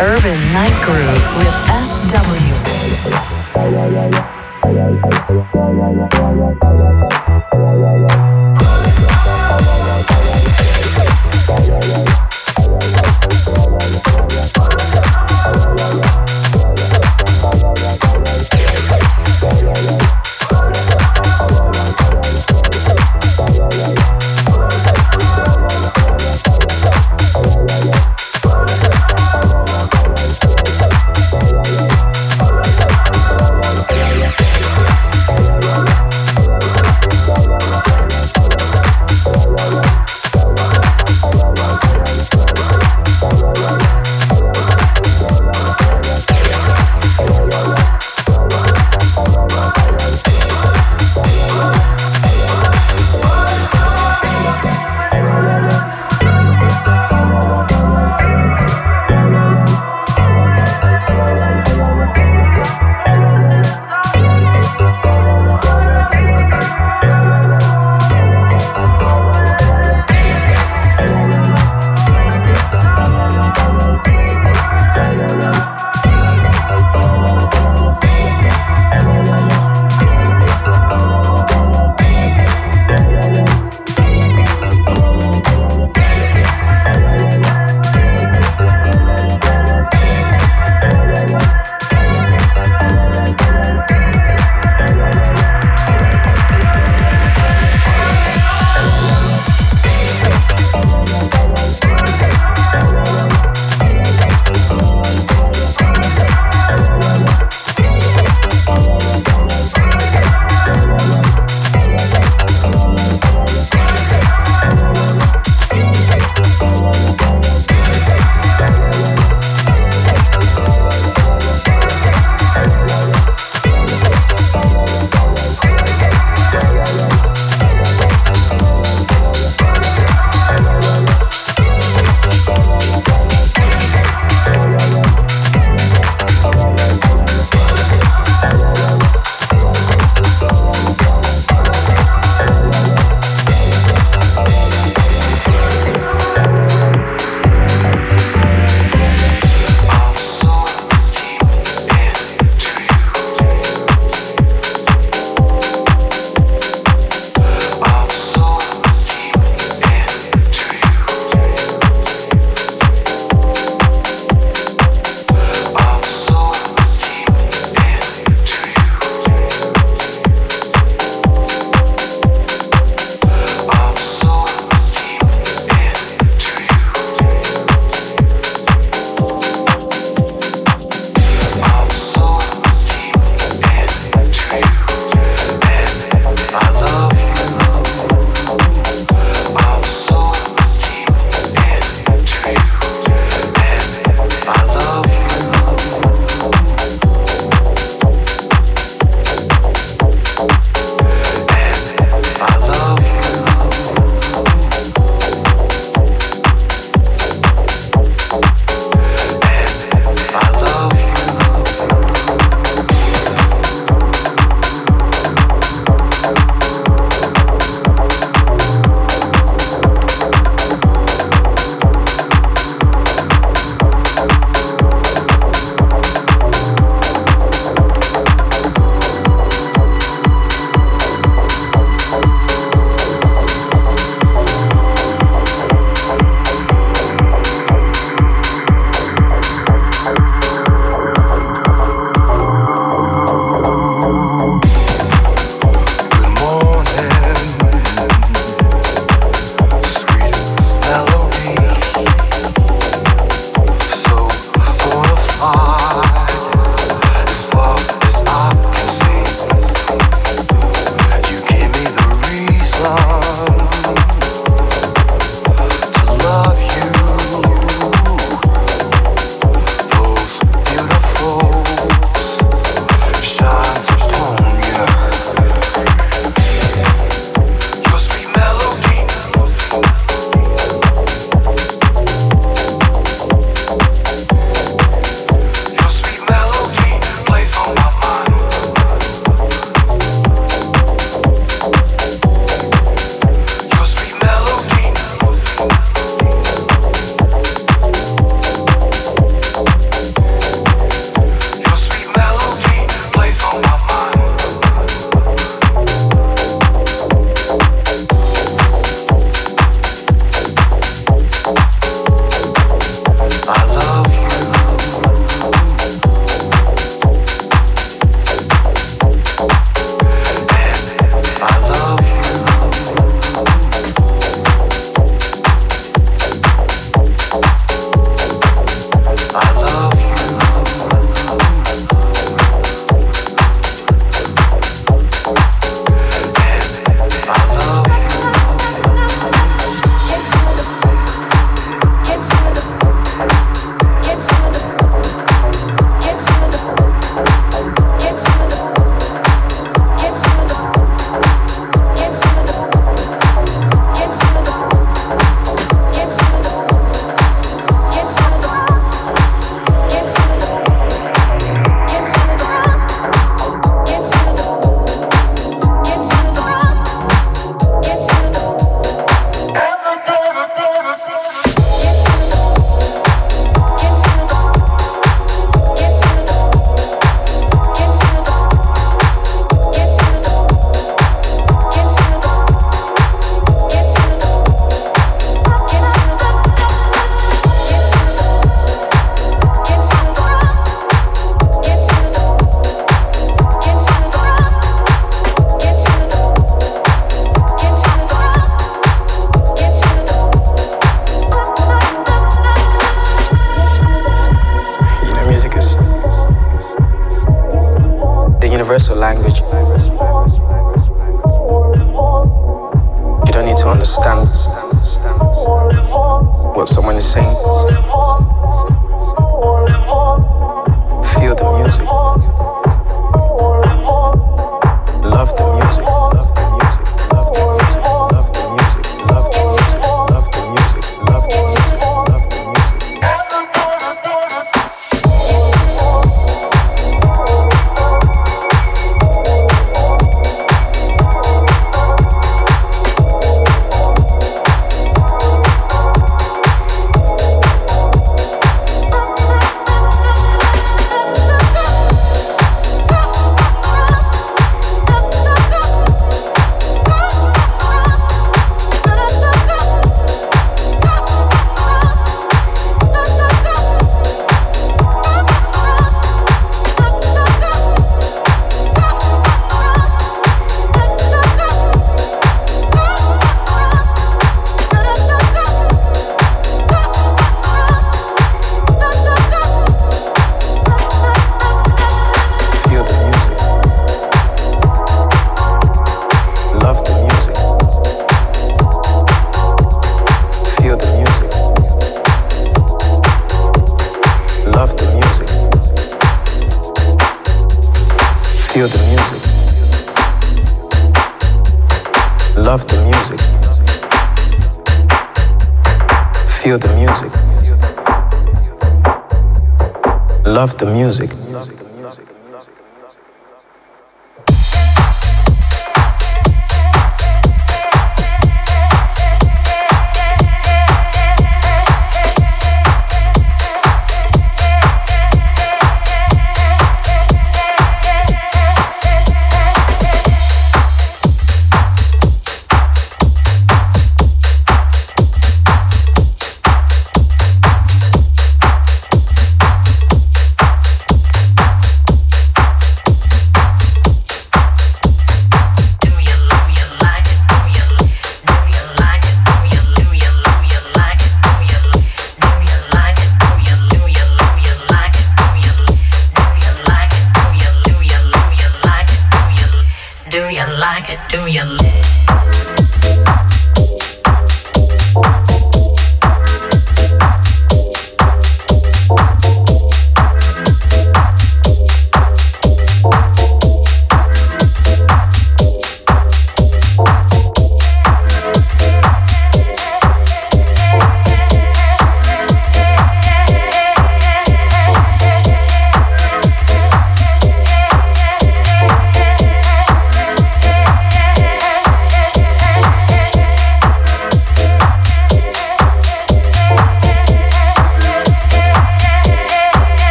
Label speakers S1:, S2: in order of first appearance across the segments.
S1: Urban Night Grooves with SW.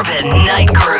S2: Urban Night
S3: Crew.